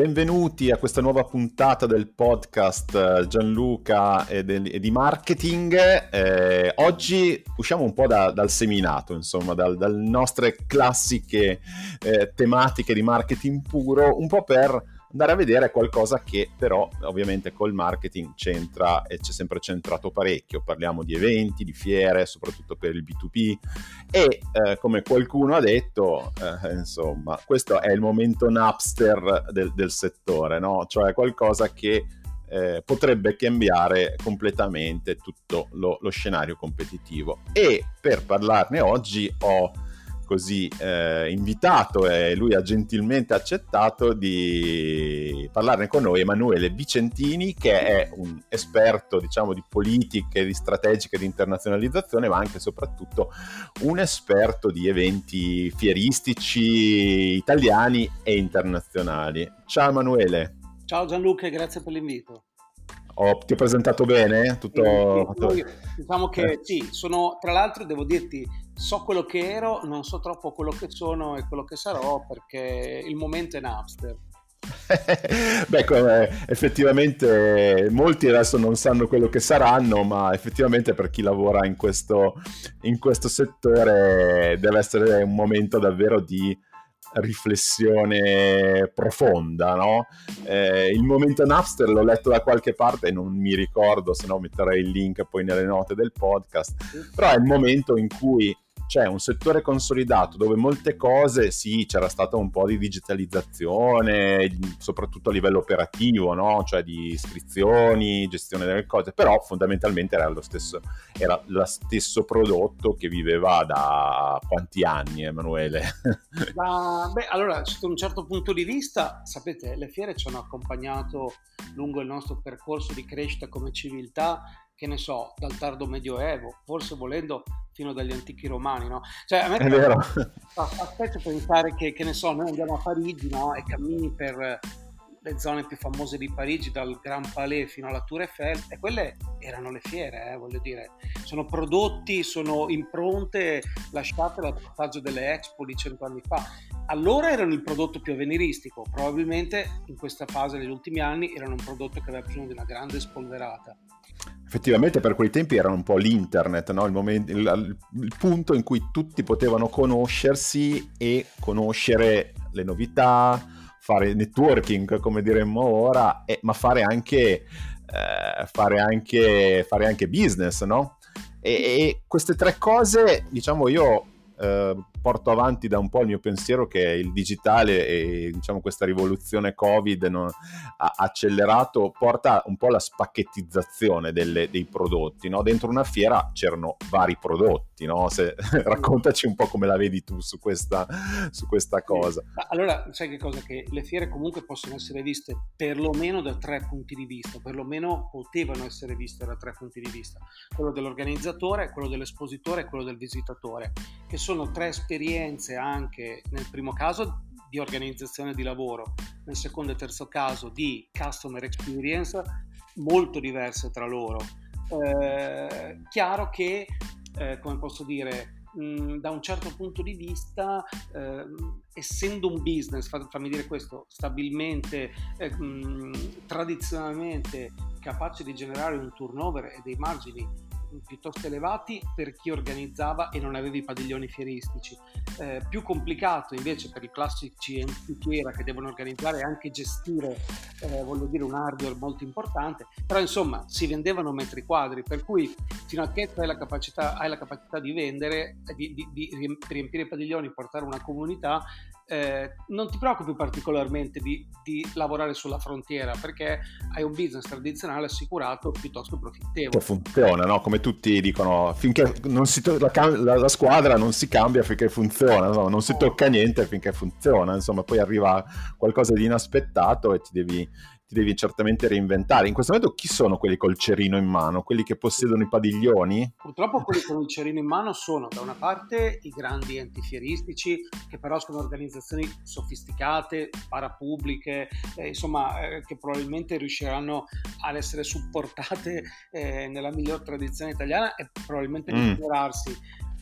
Benvenuti a questa nuova puntata del podcast eh, Gianluca e, del, e di marketing. Eh, oggi usciamo un po' da, dal seminato, insomma, dalle dal nostre classiche eh, tematiche di marketing puro, un po' per andare a vedere qualcosa che però ovviamente col marketing c'entra e c'è sempre centrato parecchio. Parliamo di eventi, di fiere, soprattutto per il B2B e eh, come qualcuno ha detto, eh, insomma, questo è il momento Napster del, del settore, no? Cioè qualcosa che eh, potrebbe cambiare completamente tutto lo, lo, scenario competitivo. E per parlarne oggi ho così eh, invitato e lui ha gentilmente accettato di parlarne con noi Emanuele Vicentini che è un esperto diciamo di politiche, di strategiche di internazionalizzazione ma anche e soprattutto un esperto di eventi fieristici italiani e internazionali. Ciao Emanuele. Ciao Gianluca e grazie per l'invito. Ho, ti ho presentato bene? Tutto... Sì, sì, diciamo che eh. sì, sono, tra l'altro devo dirti, so quello che ero, non so troppo quello che sono e quello che sarò perché il momento è Napster. Beh, effettivamente molti adesso non sanno quello che saranno, ma effettivamente per chi lavora in questo, in questo settore deve essere un momento davvero di riflessione profonda, no? Eh, il momento Napster l'ho letto da qualche parte e non mi ricordo, se no metterei il link poi nelle note del podcast, però è il momento in cui c'è un settore consolidato dove molte cose, sì, c'era stata un po' di digitalizzazione, soprattutto a livello operativo, no? cioè di iscrizioni, gestione delle cose, però fondamentalmente era lo stesso, era lo stesso prodotto che viveva da quanti anni, Emanuele? Da, beh, allora, sotto un certo punto di vista, sapete, le fiere ci hanno accompagnato lungo il nostro percorso di crescita come civiltà che ne so, dal tardo medioevo, forse volendo fino dagli antichi romani, no? Cioè, a me fa, fa specie pensare che, che ne so, noi andiamo a Parigi, no? E cammini per le zone più famose di Parigi, dal Grand Palais fino alla Tour Eiffel, e quelle erano le fiere, eh, voglio dire. Sono prodotti, sono impronte lasciate dal passaggio delle Expo di cento anni fa. Allora erano il prodotto più avveniristico, probabilmente in questa fase, negli ultimi anni, erano un prodotto che aveva bisogno di una grande spolverata. Effettivamente per quei tempi era un po' l'internet, no? il, momento, il, il, punto in cui tutti potevano conoscersi e conoscere le novità, fare networking come diremmo ora, e, ma fare anche, eh, fare, anche, fare anche business, no? E, e, queste tre cose, diciamo, io eh, porto avanti da un po' il mio pensiero che il digitale e diciamo questa rivoluzione Covid non, ha accelerato, porta un po' alla spacchettizzazione delle, dei prodotti. No? Dentro una fiera c'erano vari prodotti, no? Se, raccontaci un po' come la vedi tu su questa, su questa cosa. Allora, sai che cosa? Che le fiere comunque possono essere viste perlomeno da tre punti di vista, perlomeno potevano essere viste da tre punti di vista, quello dell'organizzatore, quello dell'espositore e quello del visitatore, che sono tre esperienze anche nel primo caso di organizzazione di lavoro, nel secondo e terzo caso di customer experience molto diverse tra loro. Eh, chiaro che, eh, come posso dire, mh, da un certo punto di vista, eh, essendo un business, fammi dire questo, stabilmente, eh, mh, tradizionalmente capace di generare un turnover e dei margini piuttosto elevati per chi organizzava e non aveva i padiglioni fieristici. Eh, più complicato invece per i classici enti fiera che devono organizzare e anche gestire, eh, voglio dire, un hardware molto importante, però insomma si vendevano metri quadri, per cui fino a che hai la capacità, hai la capacità di vendere, di, di, di riempire i padiglioni, portare una comunità, eh, non ti preoccupi particolarmente di, di, lavorare sulla frontiera perché hai un business tradizionale assicurato piuttosto profittevole. Che funziona, no? Come tutti dicono, finché to- la, la, la, squadra non si cambia finché funziona, no? non si tocca niente finché funziona, insomma poi arriva qualcosa di inaspettato e ti devi, ti devi certamente reinventare. In questo momento chi sono quelli col cerino in mano? Quelli che possiedono i padiglioni? Purtroppo quelli con il cerino in mano sono da una parte i grandi enti fieristici, che però sono organizzazioni sofisticate, parapubbliche, eh, insomma, eh, che probabilmente riusciranno ad essere supportate eh, nella miglior tradizione italiana e probabilmente mm.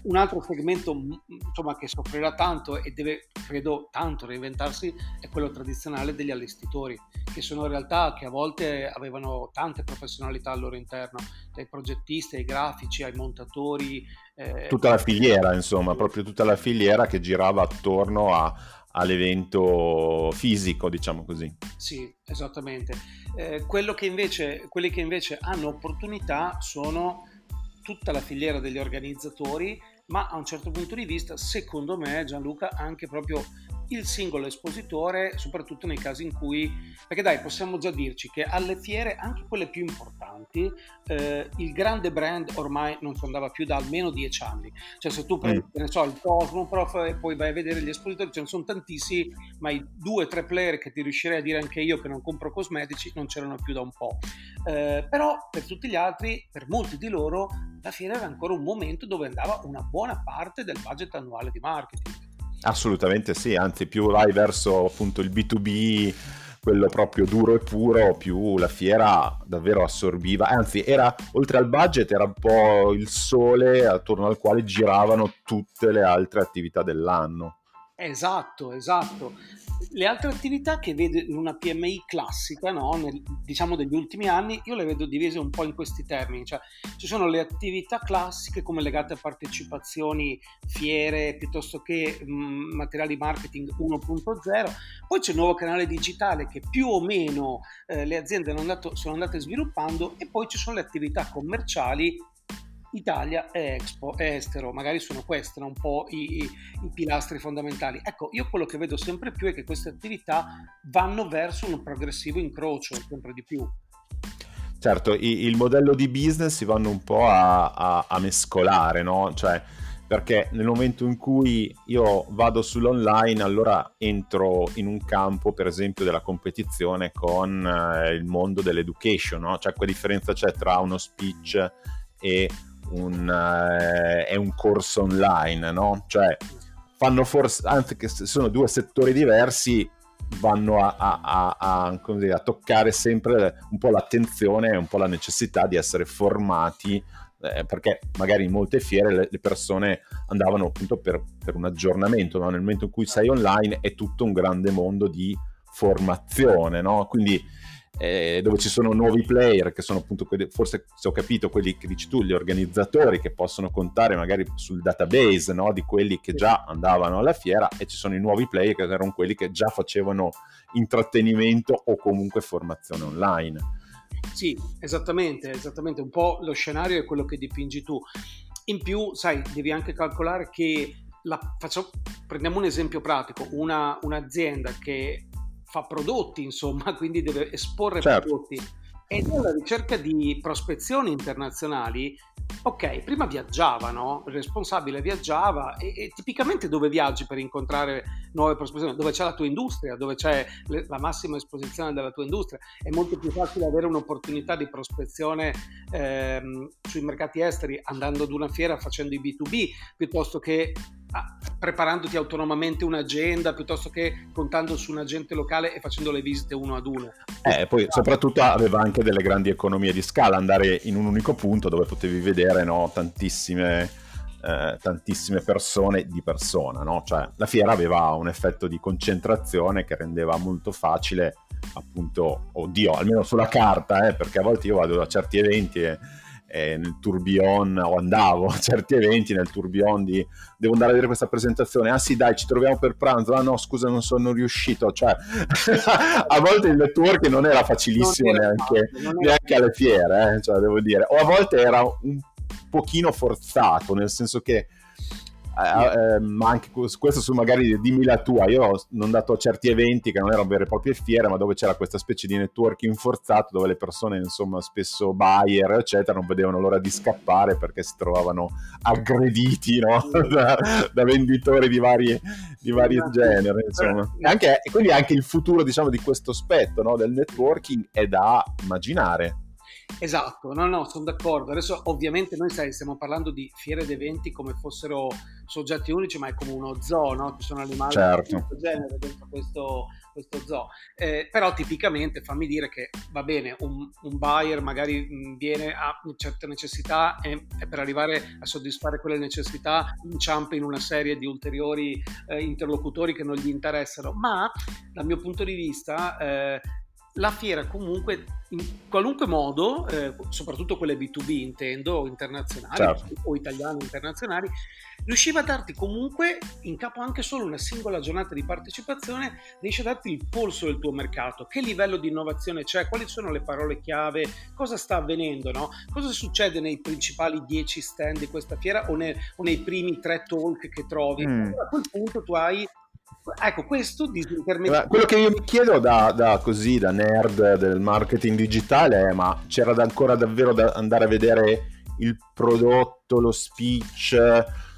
Un altro segmento insomma, che soffrirà tanto e deve, credo, tanto reinventarsi è quello tradizionale degli allestitori, che sono realtà che a volte avevano tante professionalità al loro interno, dai progettisti ai grafici ai montatori. Eh... Tutta la filiera, insomma, proprio tutta la filiera che girava attorno a, all'evento fisico, diciamo così. Sì, esattamente. Eh, che invece, quelli che invece hanno opportunità sono tutta la filiera degli organizzatori, ma a un certo punto di vista, secondo me, Gianluca, anche proprio il singolo espositore, soprattutto nei casi in cui, perché dai, possiamo già dirci che alle fiere, anche quelle più importanti, eh, il grande brand ormai non si andava più da almeno dieci anni. Cioè, se tu mm. prendi, mm. ne so, il Cosmoprof e poi vai a vedere gli espositori, ce ne sono tantissimi, ma i due o tre player che ti riuscirei a dire anche io che non compro cosmetici non c'erano più da un po'. Eh, però per tutti gli altri, per molti di loro, la fiera era ancora un momento dove andava una buona parte del budget annuale di marketing. Assolutamente sì, anzi più vai verso appunto il B2B, quello proprio duro e puro, più la fiera davvero assorbiva, anzi era oltre al budget era un po' il sole attorno al quale giravano tutte le altre attività dell'anno. Esatto, esatto le altre attività che vedo in una PMI classica, no? Nel, diciamo degli ultimi anni, io le vedo divise un po' in questi termini, cioè ci sono le attività classiche come legate a partecipazioni, fiere, piuttosto che mh, materiali marketing 1.0, poi c'è il nuovo canale digitale che più o meno eh, le aziende andato, sono andate sviluppando e poi ci sono le attività commerciali Italia e Expo e estero, magari sono questi no? un po' i, i, pilastri fondamentali. Ecco, io quello che vedo sempre più è che queste attività vanno verso un progressivo incrocio, sempre di più. Certo, i, il modello di business si vanno un po' a, a, a mescolare, no? Cioè, perché nel momento in cui io vado sull'online, allora entro in un campo, per esempio, della competizione con eh, il mondo dell'education, no? Cioè, che differenza c'è tra uno speech e un, eh, è un corso online, no? Cioè, fanno forse, anzi che sono due settori diversi, vanno a, a, a, dire, a, toccare sempre un po' l'attenzione e un po' la necessità di essere formati eh, perché magari in molte fiere le, le persone andavano appunto per, per un aggiornamento no? nel momento in cui sei online è tutto un grande mondo di formazione no? quindi eh, dove ci sono nuovi player che sono appunto quelli, forse se ho capito quelli che dici tu, gli organizzatori che possono contare magari sul database no? di quelli che già andavano alla fiera e ci sono i nuovi player che erano quelli che già facevano intrattenimento o comunque formazione online. Sì, esattamente, esattamente, un po' lo scenario è quello che dipingi tu. In più, sai, devi anche calcolare che la, faccio, prendiamo un esempio pratico, una, un'azienda che fa prodotti, insomma, quindi deve esporre certo. prodotti. E nella ricerca di prospezioni internazionali, ok, prima viaggiava, no? Il responsabile viaggiava e, e, tipicamente dove viaggi per incontrare nuove prospezioni? Dove c'è la tua industria, dove c'è le, la massima esposizione della tua industria. È molto più facile avere un'opportunità di prospezione ehm, sui mercati esteri andando ad una fiera facendo i B2B piuttosto che Ah, preparandoti autonomamente un'agenda piuttosto che contando su un agente locale e facendo le visite uno ad uno. Eh, poi soprattutto aveva anche delle grandi economie di scala, andare in un unico punto dove potevi vedere no, tantissime, eh, tantissime persone di persona, no? cioè la fiera aveva un effetto di concentrazione che rendeva molto facile appunto, oddio, almeno sulla carta, eh, perché a volte io vado a certi eventi e eh, nel tourbillon o andavo a certi eventi nel tourbillon di devo andare a vedere questa presentazione. Ah sì dai ci troviamo per pranzo. Ah no scusa non sono riuscito. Cioè a volte il network non era facilissimo non era neanche, era neanche alle fiere eh, cioè, devo dire. O a volte era un pochino forzato nel senso che eh, eh, ma anche questo su magari dimmi la tua. Io sono andato a certi eventi che non erano vere e proprie fiere, ma dove c'era questa specie di networking forzato dove le persone, insomma, spesso buyer, eccetera, non vedevano l'ora di scappare perché si trovavano aggrediti no? da, da, venditori di vari, di vari generi. Insomma. E, anche, quindi anche il futuro, diciamo, di questo aspetto no? del networking è da immaginare. Esatto, no, no, sono d'accordo. Adesso ovviamente noi sai, stiamo parlando di fiere ed eventi come fossero soggetti unici, ma è come uno zoo, no? Ci sono animali certo. di questo genere dentro questo, questo zoo. Eh, però tipicamente fammi dire che va bene, un, un buyer magari viene a certe necessità e, e, per arrivare a soddisfare quelle necessità inciampa in una serie di ulteriori eh, interlocutori che non gli interessano, ma dal mio punto di vista eh, la fiera comunque in qualunque modo, eh, soprattutto quelle B2B intendo, internazionali certo. o italiane internazionali, riusciva a darti comunque in capo anche solo una singola giornata di partecipazione, riesce a darti il polso del tuo mercato, che livello di innovazione c'è, quali sono le parole chiave, cosa sta avvenendo, no? cosa succede nei principali 10 stand di questa fiera o, ne, o nei primi tre talk che trovi. Mm. A quel punto tu hai Ecco, questo disintermediario. Quello che io mi chiedo da, da, così, da nerd del marketing digitale è ma c'era ancora davvero da andare a vedere il prodotto, lo speech,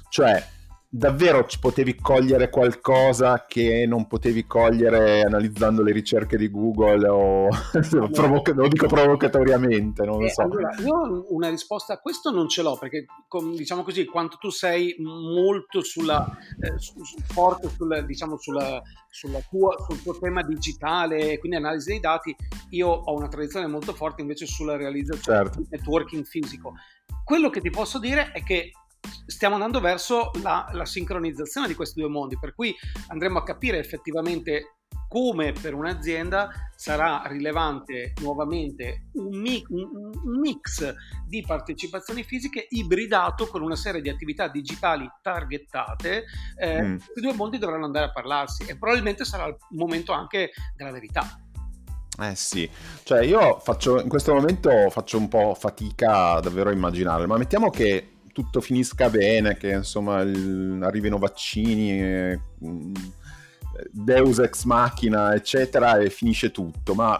cioè davvero ci potevi cogliere qualcosa che non potevi cogliere analizzando le ricerche di Google o provoca- lo dico provocatoriamente, non lo eh, so. Allora, io una risposta a questo non ce l'ho perché diciamo così, quanto tu sei molto sulla, eh, su, forte sul, diciamo, sulla, sulla tua, sul tuo tema digitale quindi analisi dei dati, io ho una tradizione molto forte invece sulla realizzazione certo. di networking fisico. Quello che ti posso dire è che stiamo andando verso la, la, sincronizzazione di questi due mondi, per cui andremo a capire effettivamente come per un'azienda sarà rilevante nuovamente un mix, un mix di partecipazioni fisiche ibridato con una serie di attività digitali targettate. Eh, mm. I due mondi dovranno andare a parlarsi e probabilmente sarà il momento anche della verità. Eh sì, cioè io faccio in questo momento faccio un po' fatica davvero a immaginare, ma mettiamo che tutto finisca bene, che insomma il, arrivino vaccini, eh, Deus ex machina, eccetera, e finisce tutto. Ma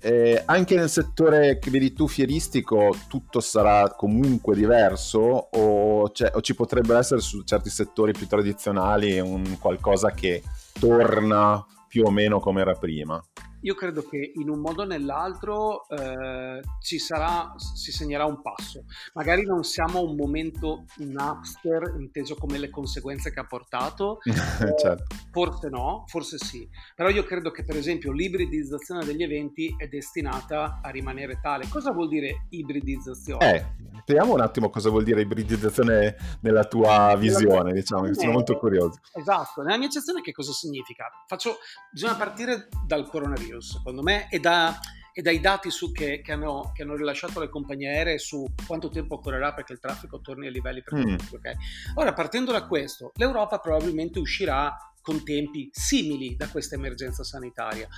eh, anche nel settore che vedi tu fieristico, tutto sarà comunque diverso o, cioè, o ci potrebbe essere su certi settori più tradizionali un qualcosa che torna più o meno come era prima? Io credo che in un modo o nell'altro eh, ci sarà, si segnerà un passo. Magari non siamo a un momento Napster inteso come le conseguenze che ha portato, certo. forse no, forse sì. Però io credo che per esempio l'ibridizzazione degli eventi è destinata a rimanere tale. Cosa vuol dire ibridizzazione? Eh, spieghiamo un attimo cosa vuol dire ibridizzazione nella tua visione, diciamo, che sono molto curioso. Esatto, nella mia accezione che cosa significa? Faccio, bisogna partire dal coronavirus virus, secondo me, e, da, e dai dati su che, che, hanno, che, hanno, rilasciato le compagnie aeree su quanto tempo occorrerà perché il traffico torni ai livelli precedenti. Mm. Okay? Ora, partendo da questo, l'Europa probabilmente uscirà con tempi simili da questa emergenza sanitaria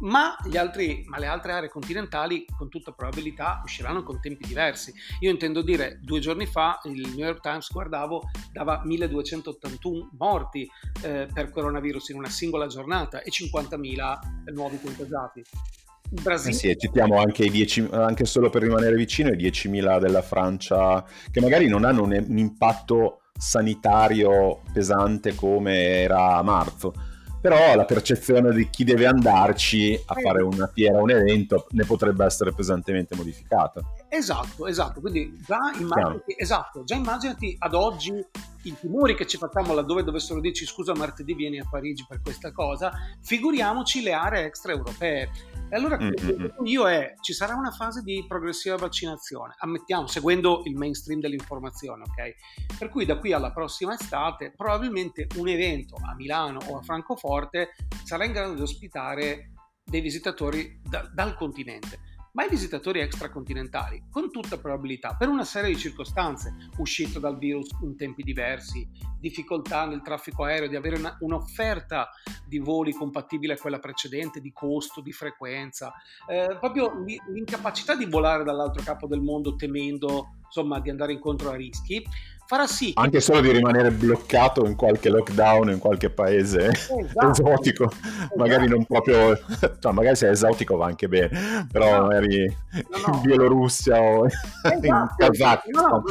ma, altri, ma, le altre aree continentali con tutta probabilità usciranno con tempi diversi. Io intendo dire, due giorni fa il New York Times, guardavo, dava 1281 morti eh, per coronavirus in una singola giornata e 50.000 nuovi contagiati. Il Brasile... Eh sì, citiamo anche, i 10, anche solo per rimanere vicino i 10.000 della Francia, che magari non hanno un, un impatto sanitario pesante come era a marzo però la percezione di chi deve andarci a fare una fiera, un evento, ne potrebbe essere pesantemente modificata. Esatto, esatto, quindi già immaginati, esatto, già immaginati ad oggi i timori che ci facciamo laddove dovessero dirci scusa martedì vieni a Parigi per questa cosa, figuriamoci le aree extraeuropee. E allora mm-hmm. io è, ci sarà una fase di progressiva vaccinazione, ammettiamo, seguendo il mainstream dell'informazione, ok? Per cui da qui alla prossima estate probabilmente un evento a Milano o a Francoforte sarà in grado di ospitare dei visitatori da, dal continente ma i visitatori extracontinentali, con tutta probabilità, per una serie di circostanze, uscita dal virus in tempi diversi, difficoltà nel traffico aereo, di avere una, un'offerta di voli compatibile a quella precedente, di costo, di frequenza, eh, proprio l'incapacità di volare dall'altro capo del mondo temendo insomma, di andare incontro a rischi, farà sì. Che... Anche solo di rimanere bloccato in qualche lockdown in qualche paese esatto. esotico, esatto. magari non proprio, cioè magari se è esotico va anche bene, però no. magari no, no. in Bielorussia o esatto. in Kazakistan.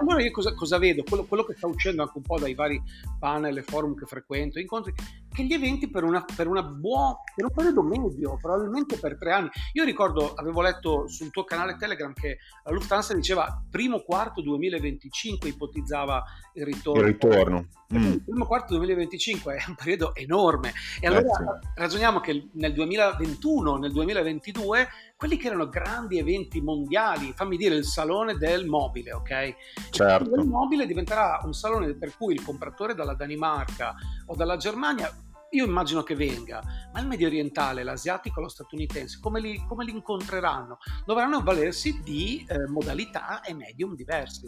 allora io cosa, cosa vedo? Quello, quello, che sta uscendo anche un po' dai vari panel e forum che frequento, incontri, che gli eventi per, una, per, una buona, per un periodo medio, probabilmente per tre anni. Io ricordo, avevo letto sul tuo canale Telegram che la Lufthansa diceva primo quarto 2025 ipotizzava il ritorno. Il ritorno. Mm. Il primo quarto 2025 è un periodo enorme e allora eh sì. ragioniamo che nel 2021, nel 2022 quelli che erano grandi eventi mondiali, fammi dire il salone del mobile, ok? Certo. Il mobile diventerà un salone per cui il compratore dalla Danimarca o dalla Germania io immagino che venga, ma il medio orientale, l'asiatico, lo statunitense, come li, come li incontreranno? Dovranno avvalersi di eh, modalità e medium diversi.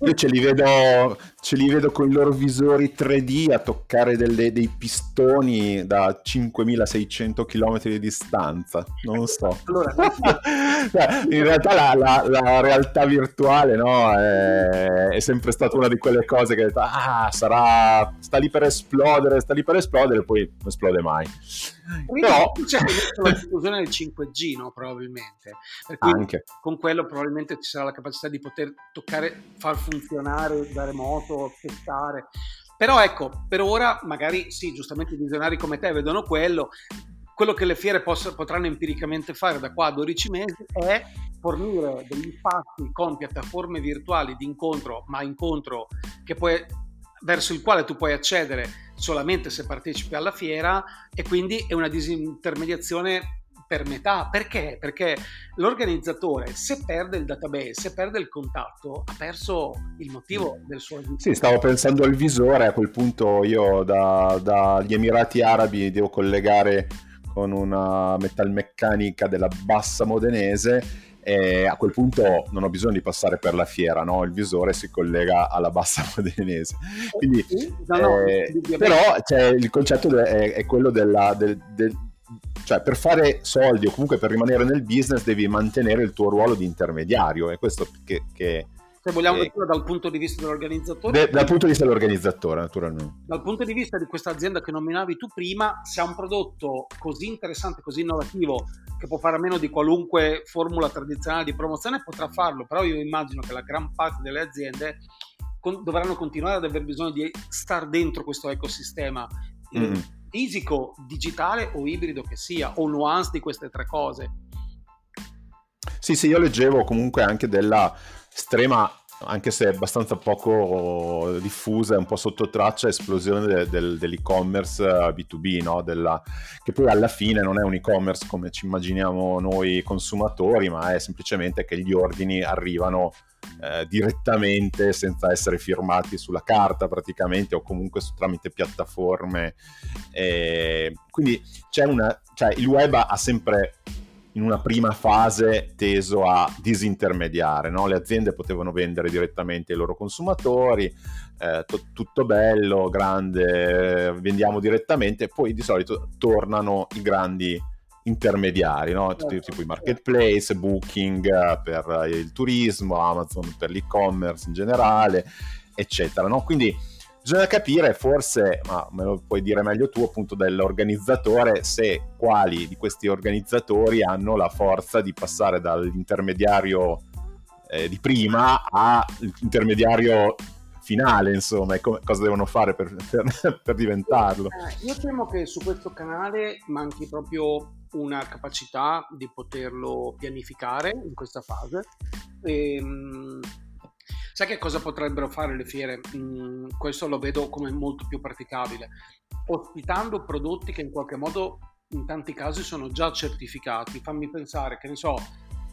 Io ce li, vedo, ce li vedo con i loro visori 3D a toccare delle, dei pistoni da 5600 km di distanza, non so. Allora, cioè, in realtà la, la, la realtà virtuale no, è, è, sempre stata una di quelle cose che ah, sarà, sta lì per esplodere, sta lì per esplodere, poi poi non esplode mai. Però c'è la diffusione del 5G, no? probabilmente. Anche. Con quello probabilmente ci sarà la capacità di poter toccare, far funzionare da remoto, testare. Però ecco, per ora magari sì, giustamente i visionari come te vedono quello, quello che le fiere poss- potranno empiricamente fare da qua a 12 mesi è fornire degli spazi con piattaforme virtuali di incontro, ma incontro che poi verso il quale tu puoi accedere solamente se partecipi alla fiera e quindi è una disintermediazione per metà. Perché? Perché l'organizzatore, se perde il database, se perde il contatto, ha perso il motivo del suo aiuto. Sì, stavo pensando al visore, a quel punto io dagli da Emirati Arabi devo collegare con una metalmeccanica della bassa modenese e a quel punto non ho bisogno di passare per la fiera, no? il visore si collega alla bassa modenese. Quindi, no, no, eh, però cioè, il concetto è, è quello della, del, del, cioè per fare soldi o comunque per rimanere nel business devi mantenere il tuo ruolo di intermediario e questo che, che se vogliamo eh, vedere dal punto di vista dell'organizzatore. De, dal punto di vista dell'organizzatore, naturalmente. Dal punto di vista di questa azienda che nominavi tu prima, se ha un prodotto così interessante, così innovativo, che può fare a meno di qualunque formula tradizionale di promozione, potrà farlo, però io immagino che la gran parte delle aziende con, dovranno continuare ad aver bisogno di star dentro questo ecosistema. Mm. Fisico, digitale o ibrido che sia, o nuance di queste tre cose. Sì, sì, io leggevo comunque anche della estrema, anche se abbastanza poco diffusa, un po' sotto traccia, esplosione de, de, dell'e-commerce B2B, no? Della, che poi alla fine non è un e-commerce come ci immaginiamo noi consumatori, ma è semplicemente che gli ordini arrivano eh, direttamente senza essere firmati sulla carta praticamente o comunque su, tramite piattaforme. E quindi c'è una, cioè il web ha sempre in una prima fase teso a disintermediare. No? Le aziende potevano vendere direttamente ai loro consumatori, eh, t- tutto bello, grande, vendiamo direttamente, poi di solito tornano i grandi intermediari, no? tipo, tipo i marketplace, Booking eh, per il turismo, Amazon per l'e-commerce in generale, eccetera. No? Quindi Bisogna capire forse, ma me lo puoi dire meglio tu appunto dell'organizzatore, se quali di questi organizzatori hanno la forza di passare dall'intermediario eh, di prima all'intermediario finale, insomma, e come, cosa devono fare per, per, per diventarlo. Eh, io temo che su questo canale manchi proprio una capacità di poterlo pianificare in questa fase. Ehm, Sai che cosa potrebbero fare le fiere? Mm, questo lo vedo come molto più praticabile. Ospitando prodotti che in qualche modo in tanti casi sono già certificati. Fammi pensare, che ne so,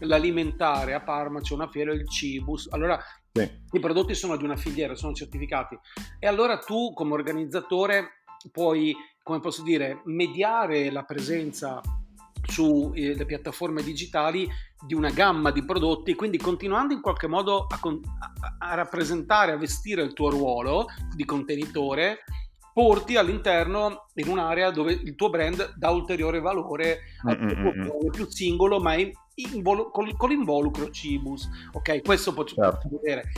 l'alimentare a Parma c'è una fiera, il Cibus. Allora sì. i prodotti sono di una filiera, sono certificati. E allora tu come organizzatore puoi, come posso dire, mediare la presenza sulle eh, piattaforme digitali di una gamma di prodotti, quindi continuando in qualche modo a, a, rappresentare, a vestire il tuo ruolo di contenitore, porti all'interno in un'area dove il tuo brand dà ulteriore valore al tuo ruolo più singolo, ma in, invol- con, con l'involucro Cibus. Ok, questo potremmo certo. vedere.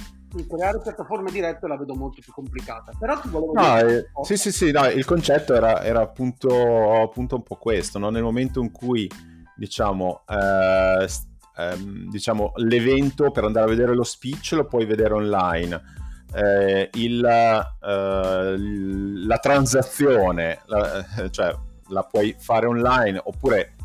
Creare piattaforme dirette la vedo molto più complicata. Però ti volevo no, dire... Eh, sì, sì, sì, no, il concetto era, era appunto, appunto, un po' questo, no? nel momento in cui diciamo, eh, ehm, diciamo l'evento per andare a vedere lo speech lo puoi vedere online. Eh, il, eh, la transazione, la, cioè la puoi fare online oppure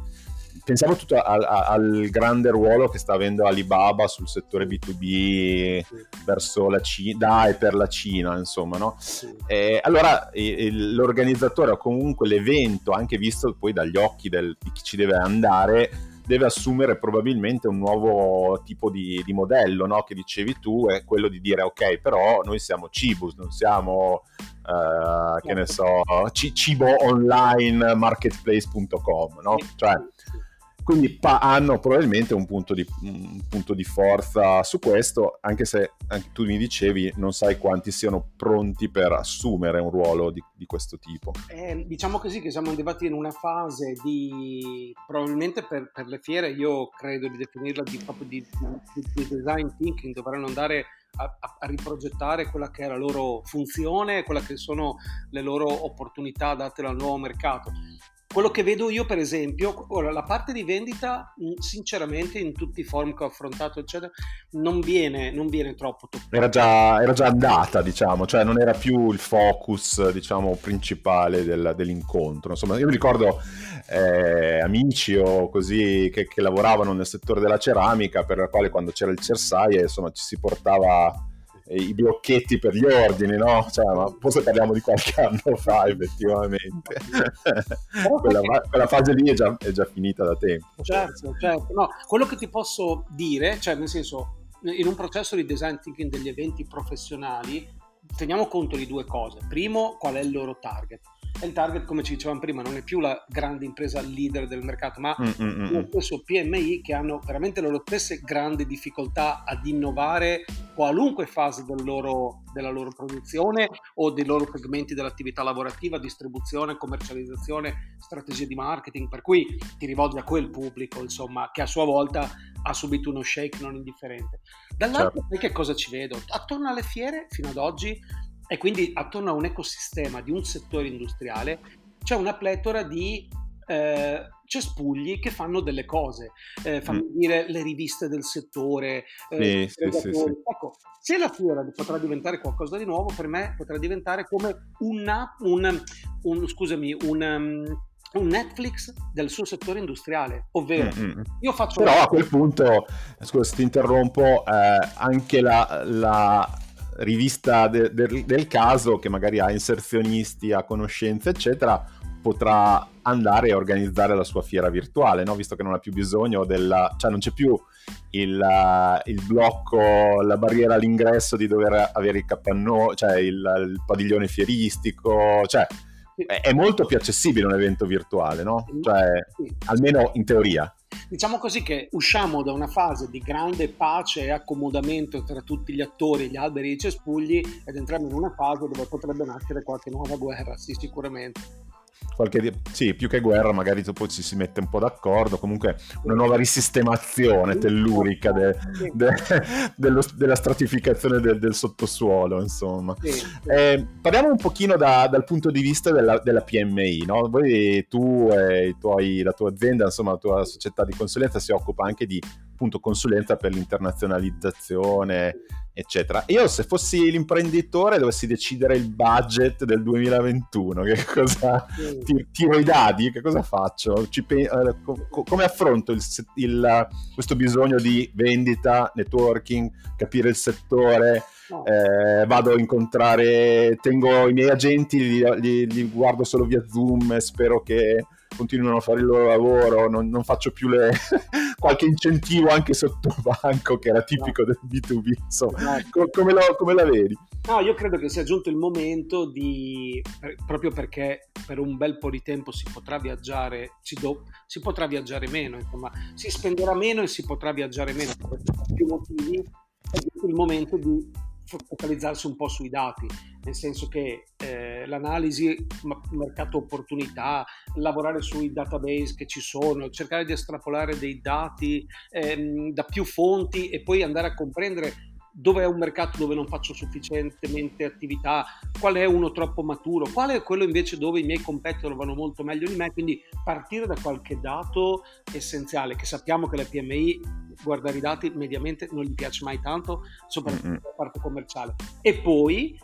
pensiamo tutto al, al, grande ruolo che sta avendo Alibaba sul settore B2B sì. verso la Cina, da e per la Cina, insomma, no? Sì. E allora il, l'organizzatore o comunque l'evento, anche visto poi dagli occhi del, di chi ci deve andare, deve assumere probabilmente un nuovo tipo di, di modello, no? Che dicevi tu, è quello di dire ok, però noi siamo Cibus, non siamo... Uh, che ne so, c- cibo online marketplace.com, no? Cioè, quindi pa- hanno probabilmente un punto, di, un punto, di, forza su questo, anche se anche tu mi dicevi non sai quanti siano pronti per assumere un ruolo di, di questo tipo. Eh, diciamo così che siamo arrivati in una fase di, probabilmente per, per le fiere, io credo di definirla di, proprio di, di design thinking, dovranno andare a, a, riprogettare quella che è la loro funzione, quella che sono le loro opportunità date dal nuovo mercato quello che vedo io, per esempio, ora la parte di vendita, sinceramente, in tutti i forum che ho affrontato, eccetera, non viene, non viene troppo. Era già, era già andata, diciamo, cioè non era più il focus, diciamo, principale del, dell'incontro. Insomma, io mi ricordo eh, amici o così che, che, lavoravano nel settore della ceramica, per la quale quando c'era il cersaie, insomma, ci si portava i blocchetti per gli ordini, no? Cioè, ma forse parliamo di qualche anno fa, effettivamente. quella, quella, fase lì è già, è già, finita da tempo. Certo, certo. No, quello che ti posso dire, cioè, nel senso, in un processo di design thinking degli eventi professionali, teniamo conto di due cose. Primo, qual è il loro target? E il target, come ci dicevamo prima, non è più la grande impresa leader del mercato, ma mm-hmm. lo stesso PMI che hanno veramente le loro stesse grandi difficoltà ad innovare qualunque fase del loro, della loro produzione o dei loro segmenti dell'attività lavorativa, distribuzione, commercializzazione, strategie di marketing, per cui ti rivolgi a quel pubblico, insomma, che a sua volta ha subito uno shake non indifferente. Dall'altro, certo. che cosa ci vedo? Attorno alle fiere, fino ad oggi, e quindi attorno a un ecosistema di un settore industriale c'è una pletora di eh, cespugli che fanno delle cose, eh, fanno mm. dire le riviste del settore. Eh, sì, sì, sì, ecco, se la fiera potrà diventare qualcosa di nuovo, per me potrà diventare come una, un, un, scusami, un, um, un Netflix del suo settore industriale, ovvero mm-hmm. io faccio... Però a quel punto, scusa se ti interrompo, eh, anche la, la rivista de, de, del caso che magari ha inserzionisti, ha conoscenze, eccetera, potrà andare a organizzare la sua fiera virtuale, no? visto che non ha più bisogno della... cioè non c'è più il, uh, il blocco, la barriera all'ingresso di dover avere il capannone, cioè il, il padiglione fieristico, cioè è molto più accessibile un evento virtuale, no? Cioè, almeno in teoria. Diciamo così che usciamo da una fase di grande pace e accomodamento tra tutti gli attori, gli alberi e i cespugli ed entriamo in una fase dove potrebbe nascere qualche nuova guerra, sì, sicuramente qualche, sì, più che guerra, magari dopo ci si mette un po' d'accordo. Comunque, una nuova risistemazione tellurica de, de, dello, della stratificazione del, del sottosuolo, insomma. Eh, parliamo un pochino da, dal punto di vista della, della PMI, no? Voi, tu e tuoi, la tua azienda, insomma, la tua società di consulenza si occupa anche di appunto consulenza per l'internazionalizzazione, eccetera. Io se fossi l'imprenditore dovessi decidere il budget del 2021, che cosa tiro i dadi, che cosa faccio? Pe- eh, co- come affronto il, il, questo bisogno di vendita, networking, capire il settore? Eh, vado a incontrare, tengo i miei agenti, li, li, li guardo solo via Zoom e spero che continuano a fare il loro lavoro, non, non faccio più le... qualche incentivo anche sotto banco che era tipico no. del B2B, insomma, no. come, lo, come, la vedi? No, io credo che sia giunto il momento di, proprio perché per un bel po' di tempo si potrà viaggiare, do, si potrà viaggiare meno, insomma, si spenderà meno e si potrà viaggiare meno per più motivi, è giunto il momento di focalizzarsi un po' sui dati, nel senso che eh, l'analisi mercato opportunità, lavorare sui database che ci sono, cercare di estrapolare dei dati ehm, da più fonti e poi andare a comprendere dove è un mercato dove non faccio sufficientemente attività, qual è uno troppo maturo, qual è quello invece dove i miei competitor vanno molto meglio di me, quindi partire da qualche dato essenziale, che sappiamo che le PMI, guardare i dati mediamente non gli piace mai tanto, soprattutto mm-hmm. la parte commerciale. E poi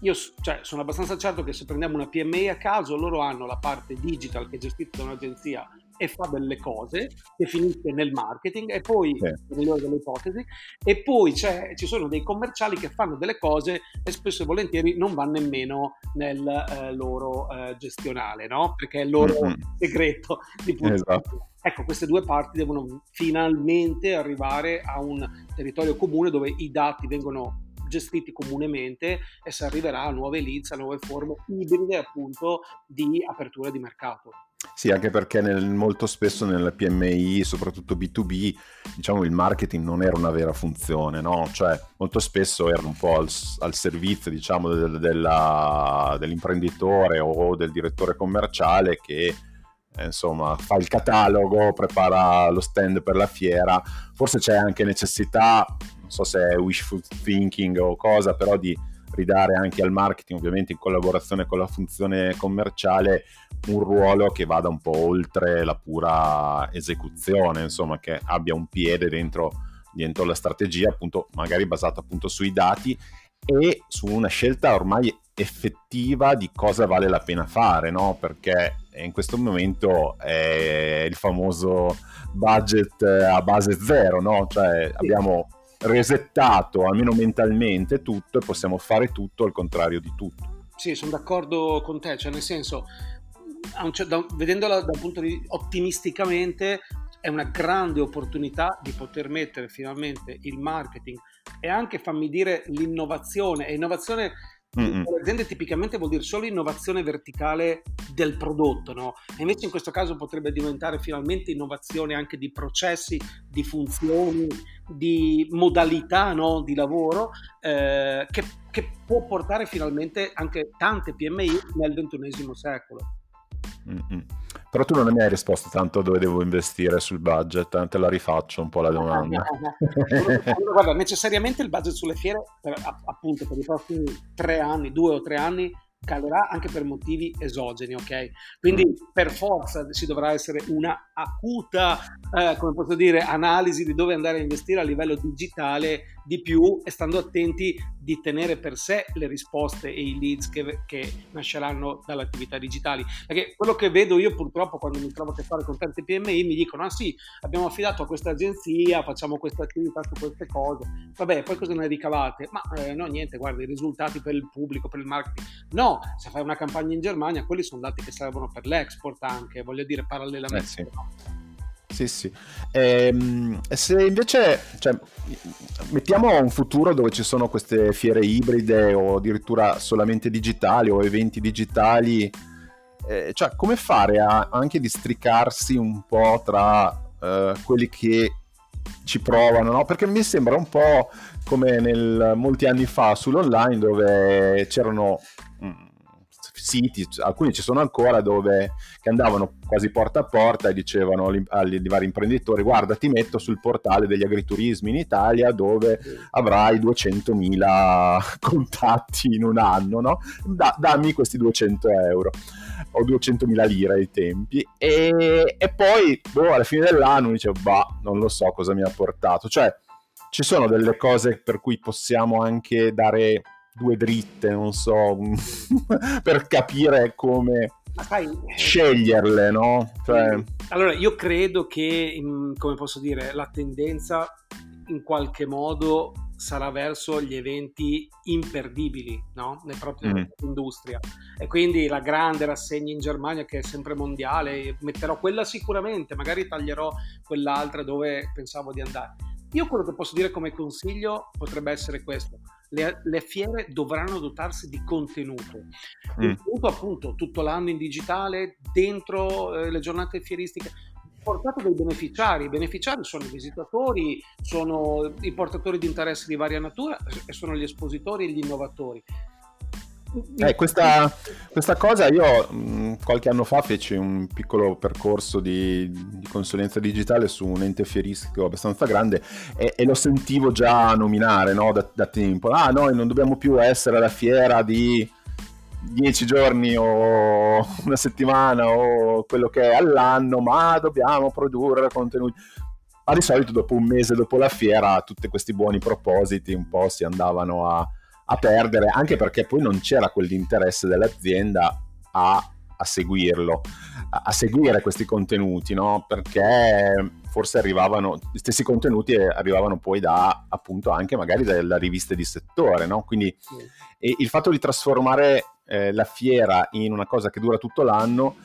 io cioè, sono abbastanza certo che se prendiamo una PMI a caso, loro hanno la parte digital che è gestita da un'agenzia e fa delle cose che finisce nel marketing e poi sì. migliore delle ipotesi e poi ci sono dei commerciali che fanno delle cose e spesso e volentieri non vanno nemmeno nel eh, loro eh, gestionale no? perché è il loro mm-hmm. segreto di esatto. Ecco, queste due parti devono finalmente arrivare a un territorio comune dove i dati vengono gestiti comunemente e si arriverà a nuove leads, a nuove forme ibride appunto di apertura di mercato. Sì, anche perché nel, molto spesso nelle PMI, soprattutto B2B, diciamo il marketing non era una vera funzione, no? Cioè, molto spesso era un po' al, al servizio, diciamo, del, della, dell'imprenditore o del direttore commerciale che, eh, insomma, fa il catalogo, prepara lo stand per la fiera. Forse c'è anche necessità, so se è wishful thinking o cosa, però di ridare anche al marketing, ovviamente in collaborazione con la funzione commerciale, un ruolo che vada un po' oltre la pura esecuzione, insomma, che abbia un piede dentro, dentro la strategia, appunto, magari basata appunto sui dati e su una scelta ormai effettiva di cosa vale la pena fare, no? Perché in questo momento è il famoso budget a base zero, no? Cioè abbiamo resettato almeno mentalmente tutto e possiamo fare tutto al contrario di tutto. Sì, sono d'accordo con te, cioè nel senso, vedendola da un punto di vista ottimisticamente, è una grande opportunità di poter mettere finalmente il marketing e anche, fammi dire, l'innovazione. E innovazione Mm-mm. Per aziende tipicamente vuol dire solo innovazione verticale del prodotto, no? E invece in questo caso potrebbe diventare finalmente innovazione anche di processi, di funzioni, di modalità no? di lavoro eh, che, che può portare finalmente anche tante PMI nel ventunesimo secolo. Mm-mm. Però tu non mi hai risposto tanto dove devo investire sul budget, te la rifaccio un po' la domanda. allora, guarda, necessariamente il budget sulle fiere, per, appunto per i prossimi tre anni, due o tre anni, calerà anche per motivi esogeni, ok? Quindi mm. per forza ci dovrà essere una acuta, eh, come posso dire, analisi di dove andare a investire a livello digitale di più e stando attenti di tenere per sé le risposte e i leads che, che nasceranno dalle attività digitali. Perché quello che vedo io purtroppo quando mi trovo a che fare con tante PMI mi dicono, ah sì, abbiamo affidato a questa agenzia, facciamo questa attività su queste cose, vabbè, poi cosa ne ricavate? Ma eh, no, niente, guarda, i risultati per il pubblico, per il marketing. No, se fai una campagna in Germania, quelli sono dati che servono per l'export anche, voglio dire, parallelamente. Eh sì. Sì, sì. Ehm, se invece, cioè, mettiamo un futuro dove ci sono queste fiere ibride o addirittura solamente digitali o eventi digitali, eh, cioè come fare a anche districarsi un po' tra eh, quelli che ci provano, no? Perché mi sembra un po' come nel, molti anni fa sull'online dove c'erano siti, alcuni ci sono ancora, dove andavano quasi porta a porta e dicevano agli vari imprenditori guarda ti metto sul portale degli agriturismi in Italia dove avrai 200.000 contatti in un anno, no? Da, dammi questi 200 euro o 200.000 lire ai tempi e, e poi boh, alla fine dell'anno dicevo bah non lo so cosa mi ha portato cioè ci sono delle cose per cui possiamo anche dare due dritte, non so, per capire come sai, sceglierle, no? Cioè... Allora, io credo che, come posso dire, la tendenza in qualche modo sarà verso gli eventi imperdibili no? nel proprio mm. industria e quindi la grande rassegna in Germania che è sempre mondiale metterò quella sicuramente magari taglierò quell'altra dove pensavo di andare io quello che posso dire come consiglio potrebbe essere questo. Le, le fiere dovranno dotarsi di contenuto. Mm. Contenuto appunto tutto l'anno in digitale, dentro eh, le giornate fieristiche, portato dai beneficiari. I beneficiari sono i visitatori, sono i portatori di interesse di varia natura e sono gli espositori e gli innovatori. Eh, questa, questa, cosa io mh, qualche anno fa feci un piccolo percorso di, di consulenza digitale su un ente fieristico abbastanza grande e, e lo sentivo già nominare no, da, da, tempo. Ah, noi non dobbiamo più essere alla fiera di dieci giorni o una settimana o quello che è all'anno, ma dobbiamo produrre contenuti. Ma di solito dopo un mese dopo la fiera tutti questi buoni propositi un po' si andavano a a perdere, anche perché poi non c'era quell'interesse dell'azienda a, a seguirlo, a, a, seguire questi contenuti, no? Perché forse arrivavano, gli stessi contenuti arrivavano poi da appunto anche magari dalle riviste di settore, no? Quindi sì. il fatto di trasformare eh, la fiera in una cosa che dura tutto l'anno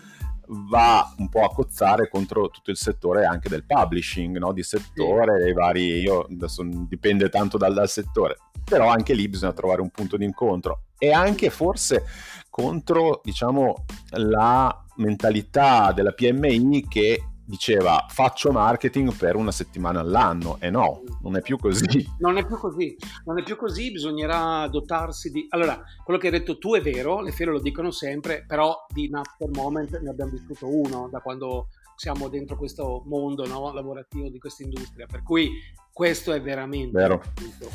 va un po' a cozzare contro tutto il settore anche del publishing, no? di settore, sì. vari, io adesso dipende tanto dal, dal, settore, però anche lì bisogna trovare un punto di incontro e anche forse contro, diciamo, la mentalità della PMI che diceva faccio marketing per una settimana all'anno e no, non è più così. Non è più così, non è più così, bisognerà dotarsi di... Allora, quello che hai detto tu è vero, le fiere lo dicono sempre, però di Napster Moment ne abbiamo vissuto uno da quando siamo dentro questo mondo no, lavorativo di questa industria, per cui questo è veramente, vero.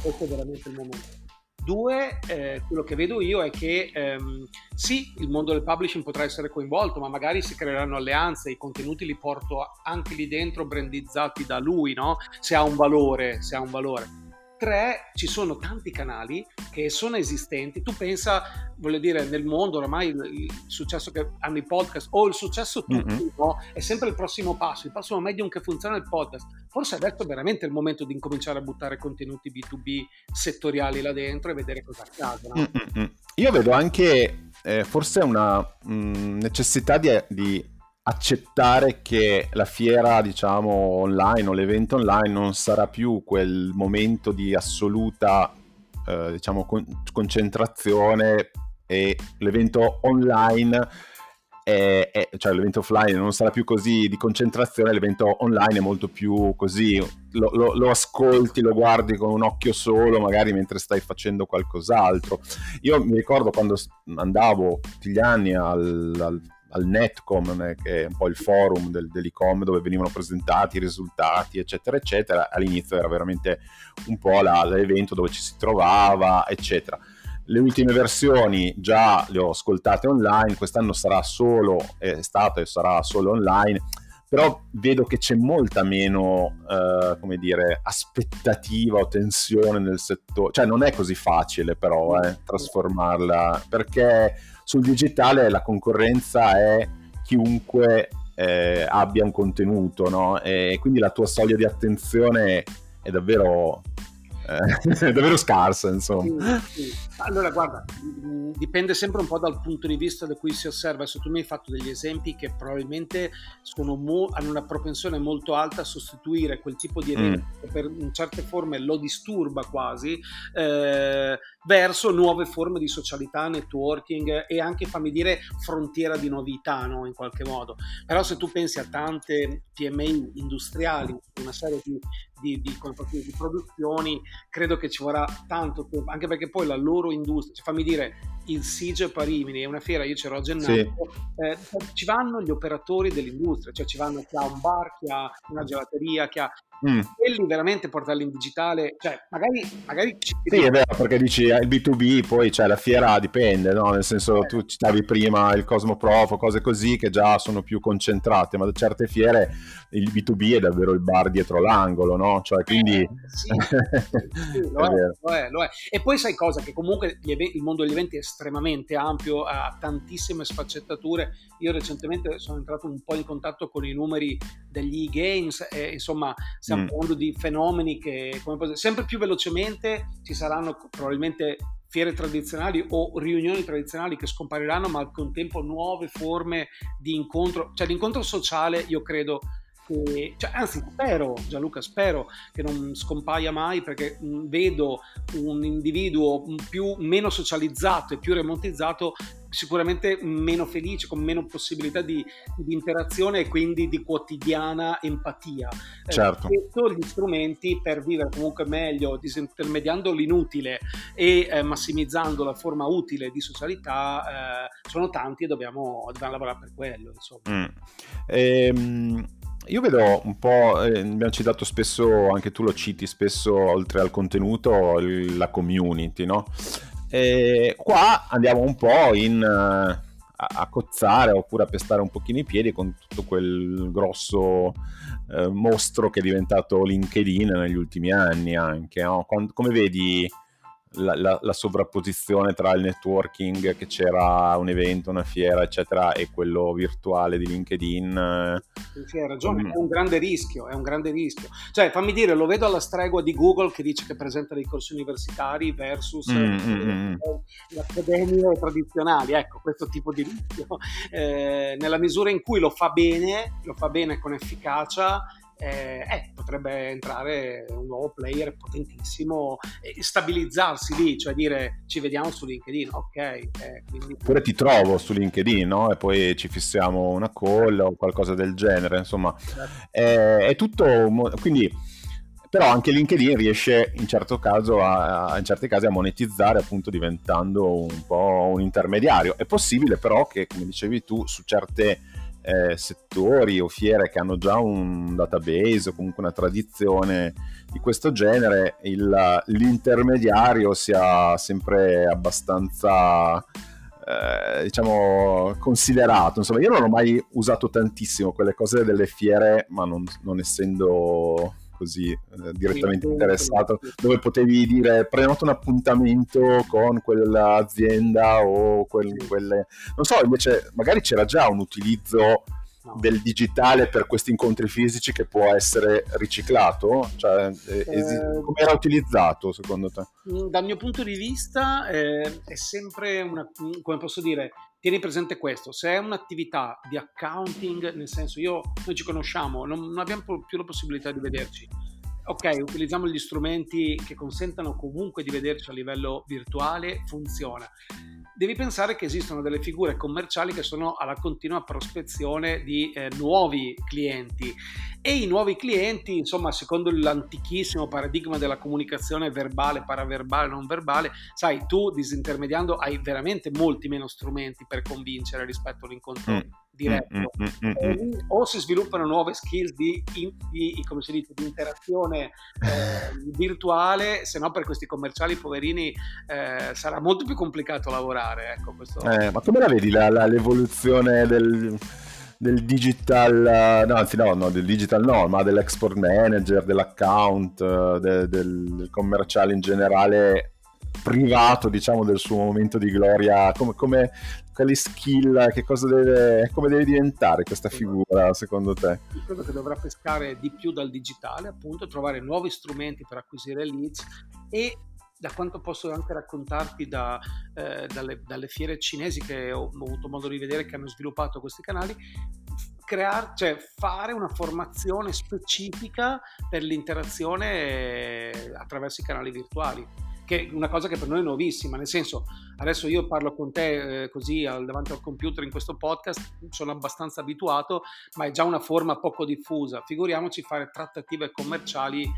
questo è veramente il momento. Due, eh, quello che vedo io è che ehm, sì, il mondo del publishing potrà essere coinvolto, ma magari si creeranno alleanze, i contenuti li porto anche lì dentro brandizzati da lui, no? Se ha un valore, se ha un valore. Tre, ci sono tanti canali che sono esistenti. Tu pensa, voglio dire, nel mondo oramai il, il successo che hanno i podcast o il successo tutti, mm-hmm. no? È sempre il prossimo passo, il prossimo medium che funziona è il podcast. Forse adesso è veramente il momento di incominciare a buttare contenuti B2B settoriali là dentro e vedere cosa accade. No? Mm-hmm. Io vedo anche eh, forse una mh, mm, necessità di, di accettare che la fiera, diciamo, online o l'evento online non sarà più quel momento di assoluta, eh, diciamo, con- concentrazione e l'evento online è, è, cioè l'evento offline non sarà più così di concentrazione, l'evento online è molto più così, lo, lo, lo, ascolti, lo guardi con un occhio solo, magari mentre stai facendo qualcos'altro. Io mi ricordo quando andavo tutti gli anni al, al al Netcom, che è un po' il forum del, dell'e-com dove venivano presentati i risultati, eccetera, eccetera. All'inizio era veramente un po' la, l'evento dove ci si trovava, eccetera. Le ultime versioni già le ho ascoltate online, quest'anno sarà solo, è stato e sarà solo online, però vedo che c'è molta meno, eh, come dire, aspettativa o tensione nel settore, cioè non è così facile però eh, trasformarla, perché sul digitale la concorrenza è chiunque eh, abbia un contenuto, no? E quindi la tua soglia di attenzione è davvero eh, davvero scarsa, insomma. Sì, sì. Allora, guarda, dipende sempre un po' dal punto di vista da cui si osserva. Se tu mi hai fatto degli esempi che probabilmente mo- hanno una propensione molto alta a sostituire quel tipo di evento mm. che per in certe forme lo disturba quasi, eh, verso nuove forme di socialità, networking e anche, fammi dire, frontiera di novità, no? in qualche modo. Però se tu pensi a tante PMI industriali, una serie di di, di, di, produzioni, credo che ci vorrà tanto tempo, anche perché poi la loro industria, cioè fammi dire, il SIGE Parimini è una fiera, io c'ero a gennaio, sì. eh, ci vanno gli operatori dell'industria, cioè ci vanno chi ha un bar, chi ha una gelateria, chi ha Mm. Quelli veramente portarli in digitale, cioè magari, magari ci... Sì, è vero, perché dici il B2B, poi cioè, la fiera dipende, no? Nel senso, eh. tu citavi prima il Cosmoprof o cose così che già sono più concentrate, ma da certe fiere il B2B è davvero il bar dietro l'angolo, no? Cioè, quindi... Eh, sì, sì, lo, è, lo, è, lo, è, E poi sai cosa? Che comunque eventi, il mondo degli eventi è estremamente ampio, ha tantissime sfaccettature. Io recentemente sono entrato un po' in contatto con i numeri degli e-games e insomma stiamo mm. parlando di fenomeni che come, sempre più velocemente ci saranno probabilmente fiere tradizionali o riunioni tradizionali che scompariranno, ma al contempo nuove forme di incontro, cioè l'incontro sociale io credo che, cioè, anzi spero Gianluca, spero che non scompaia mai perché vedo un individuo più, meno socializzato e più remotizzato sicuramente meno felice, con meno possibilità di, di interazione e quindi di quotidiana empatia. Eh, certo. Eh, gli strumenti per vivere comunque meglio, disintermediando l'inutile e eh, massimizzando la forma utile di socialità, eh, sono tanti e dobbiamo, dobbiamo, lavorare per quello. Mm. Ehm io vedo un po', eh, abbiamo citato spesso, anche tu lo citi spesso, oltre al contenuto, il, la community, no? E qua andiamo un po' in, uh, a, a, cozzare oppure a pestare un pochino i piedi con tutto quel grosso uh, mostro che è diventato LinkedIn negli ultimi anni anche, no? Quando, come vedi la, la, la, sovrapposizione tra il networking che c'era un evento, una fiera, eccetera, e quello virtuale di LinkedIn. Sì, hai ragione, mm. è un grande rischio, è un grande rischio. Cioè, fammi dire, lo vedo alla stregua di Google che dice che presenta dei corsi universitari versus mm, mm, mm, mm. le accademie tradizionali. Ecco, questo tipo di rischio. Eh, nella misura in cui lo fa bene, lo fa bene con efficacia, eh, eh, potrebbe entrare un nuovo player potentissimo e stabilizzarsi lì, cioè dire ci vediamo su LinkedIn, ok. Eh, quindi... Oppure ti trovo su LinkedIn, no? E poi ci fissiamo una call o qualcosa del genere, insomma. Certo. È, è tutto... Quindi però anche LinkedIn riesce in, certo caso a, in certi casi a monetizzare appunto diventando un po' un intermediario. È possibile però che, come dicevi tu, su certe eh, settori o fiere che hanno già un database o comunque una tradizione di questo genere, il, l'intermediario sia sempre abbastanza eh, diciamo considerato. Insomma, io non ho mai usato tantissimo quelle cose delle fiere, ma non, non essendo così eh, direttamente sì, interessato, dove potevi dire prenoto un appuntamento con quell'azienda o quel, quelle... Non so, invece magari c'era già un utilizzo no. del digitale per questi incontri fisici che può essere riciclato? Cioè, eh, eh, come era utilizzato secondo te? Dal mio punto di vista eh, è sempre una, come posso dire, tieni presente questo, se è un'attività di accounting, nel senso io, noi ci conosciamo, non, non abbiamo più la possibilità di vederci, ok, utilizziamo gli strumenti che consentano comunque di vederci a livello virtuale, funziona devi pensare che esistono delle figure commerciali che sono alla continua prospezione di eh, nuovi clienti. E i nuovi clienti, insomma, secondo l'antichissimo paradigma della comunicazione verbale, paraverbale, non verbale, sai, tu disintermediando hai veramente molti meno strumenti per convincere rispetto all'incontro mm diretto, mm, mm, mm, o si sviluppano nuove skills di, di, di, dice, di interazione eh, virtuale, se no per questi commerciali poverini eh, sarà molto più complicato lavorare. Ecco, questo... eh, ma come la vedi la, la, l'evoluzione del, del digital, no, anzi no, no, del digital no, ma dell'export manager, dell'account, de, del commerciale in generale privato, diciamo, del suo momento di gloria, come, come quali skill, che cosa deve, come deve diventare questa figura secondo te? Io credo che dovrà pescare di più dal digitale, appunto, trovare nuovi strumenti per acquisire leads e da quanto posso anche raccontarti da, eh, dalle, dalle, fiere cinesi che ho, ho, avuto modo di vedere che hanno sviluppato questi canali, creare, cioè fare una formazione specifica per l'interazione eh, attraverso i canali virtuali che è una cosa che per noi è nuovissima, nel senso adesso io parlo con te eh, così al, davanti al computer in questo podcast, sono abbastanza abituato, ma è già una forma poco diffusa, figuriamoci fare trattative commerciali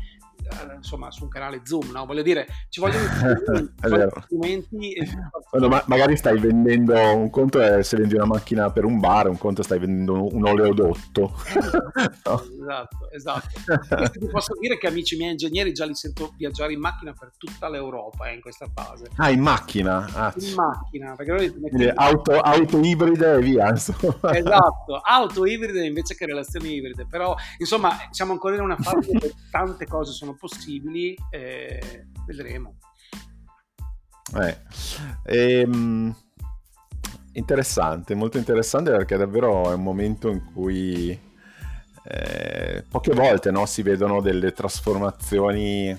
insomma su un canale Zoom, no? Voglio dire, ci vogliono strumenti. E... Quando ma- magari stai vendendo un conto è se vendi una macchina per un bar, un conto stai vendendo un oleodotto. Esatto, no? esatto. esatto. ti posso dire che amici miei ingegneri già li sento viaggiare in macchina per tutta l'Europa eh, in questa fase. Ah, in macchina? Ah, in macchina, perché noi Quindi, auto, auto ibride e via. Insomma. Esatto, auto ibride invece che relazioni ibride, però insomma siamo ancora in una fase dove tante cose sono sono possibili, eh, vedremo. Eh. Ehm, interessante, molto interessante perché davvero è un momento in cui eh, poche volte no, si vedono delle trasformazioni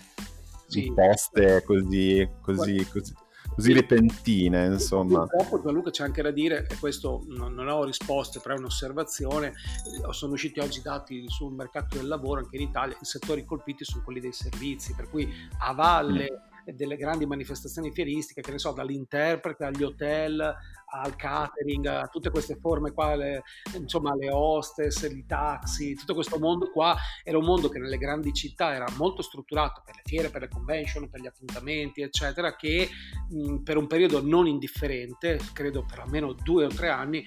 sì. imposte così, così, così, così repentine, insomma. Purtroppo Gianluca c'è anche da dire, e questo non, non ho risposte, però è un'osservazione, eh, sono usciti oggi dati sul mercato del lavoro anche in Italia, i settori colpiti sono quelli dei servizi, per cui a valle delle grandi manifestazioni fieristiche, che ne so, dall'interprete agli hotel al catering, a tutte queste forme qua, le, insomma le hostess, i taxi, tutto questo mondo qua. Era un mondo che nelle grandi città era molto strutturato per le fiere, per le convention, per gli appuntamenti, eccetera, che mh, per un periodo non indifferente, credo per almeno due o tre anni,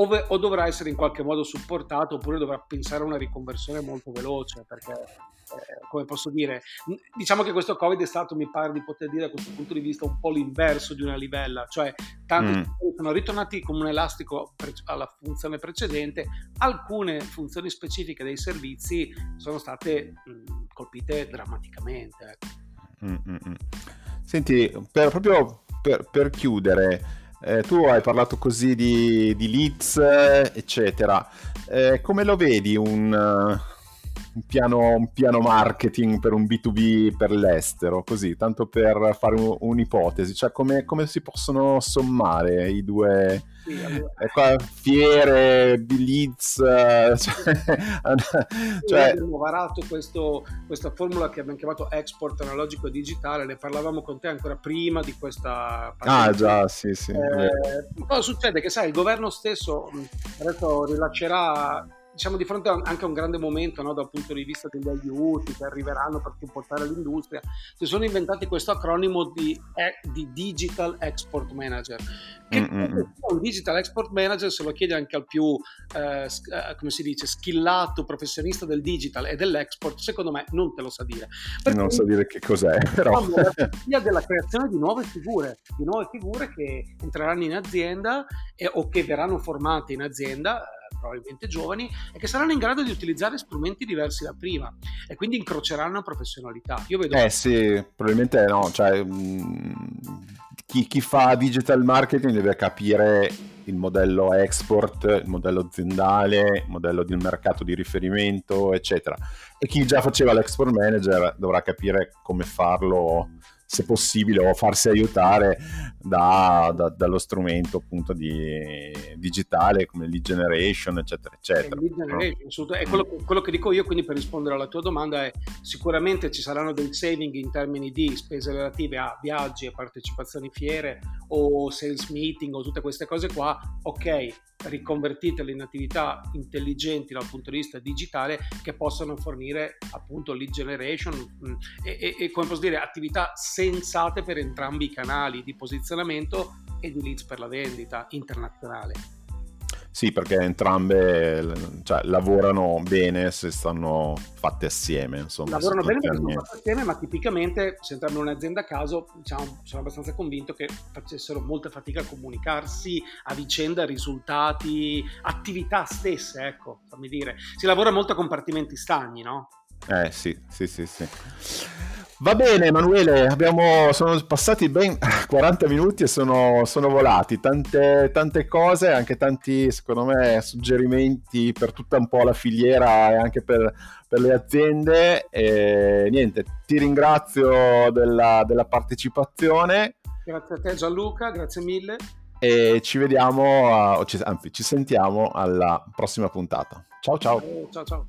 o, o dovrà essere in qualche modo supportato oppure dovrà pensare a una riconversione molto veloce perché eh, come posso dire diciamo che questo covid è stato mi pare di poter dire da questo punto di vista un po' l'inverso di una livella cioè tanti mm. sono ritornati come un elastico pre- alla funzione precedente alcune funzioni specifiche dei servizi sono state mh, colpite drammaticamente ecco. mm, mm, mm. senti per, proprio per, per chiudere eh, tu hai parlato così di, di leads, eccetera. Eh, come lo vedi un, un, piano, un, piano, marketing per un B2B per l'estero? Così, tanto per fare un, un'ipotesi, cioè come, come, si possono sommare i due sì, allora. eh, fiere, leads? Cioè, cioè... Abbiamo varato questo, questa formula che abbiamo chiamato export analogico e digitale, ne parlavamo con te ancora prima di questa partita. Ah già, sì, sì. Eh, cosa succede? Che sai, il governo stesso adesso rilascerà diciamo di fronte anche a un grande momento no, dal punto di vista degli aiuti che arriveranno per supportare l'industria, si sono inventati questo acronimo di, di Digital Export Manager. Che mm-hmm. un Digital Export Manager se lo chiede anche al più, eh, eh, come si dice, skillato professionista del digital e dell'export, secondo me non te lo sa dire. Perché non sa dire che cos'è, però. La della creazione di nuove figure, di nuove figure che entreranno in azienda e, o che verranno formate in azienda probabilmente giovani e che saranno in grado di utilizzare strumenti diversi da prima e quindi incroceranno professionalità. Io vedo... Eh sì, probabilmente no, cioè mm, chi, chi fa digital marketing deve capire il modello export, il modello aziendale, il modello del mercato di riferimento, eccetera. E chi già faceva l'export manager dovrà capire come farlo se possibile, o farsi aiutare da, da, dallo strumento appunto di, digitale come lead generation, eccetera, eccetera. Lead generation, è quello, quello, che dico io, quindi per rispondere alla tua domanda è sicuramente ci saranno dei saving in termini di spese relative a viaggi e partecipazioni fiere o sales meeting o tutte queste cose qua, ok, riconvertitele in attività intelligenti dal punto di vista digitale che possano fornire appunto lead generation mh, mm, e, e, come posso dire attività sensate per entrambi i canali di posizionamento e di leads per la vendita internazionale. Sì, perché entrambe cioè, lavorano bene se stanno fatte assieme. Insomma, lavorano bene perché sono fatte assieme, ma tipicamente se entriamo in un'azienda a caso, diciamo, sono abbastanza convinto che facessero molta fatica a comunicarsi a vicenda risultati, attività stesse, ecco, fammi dire. Si lavora molto a compartimenti stagni, no? Eh sì, sì, sì, sì. Va bene Emanuele, abbiamo, sono passati ben 40 minuti e sono, sono, volati, tante, tante cose, anche tanti secondo me suggerimenti per tutta un po' la filiera e anche per, per le aziende. E niente, ti ringrazio della, della partecipazione. Grazie a te Gianluca, grazie mille. E ci vediamo, anzi ci sentiamo alla prossima puntata. Ciao ciao. Ciao ciao.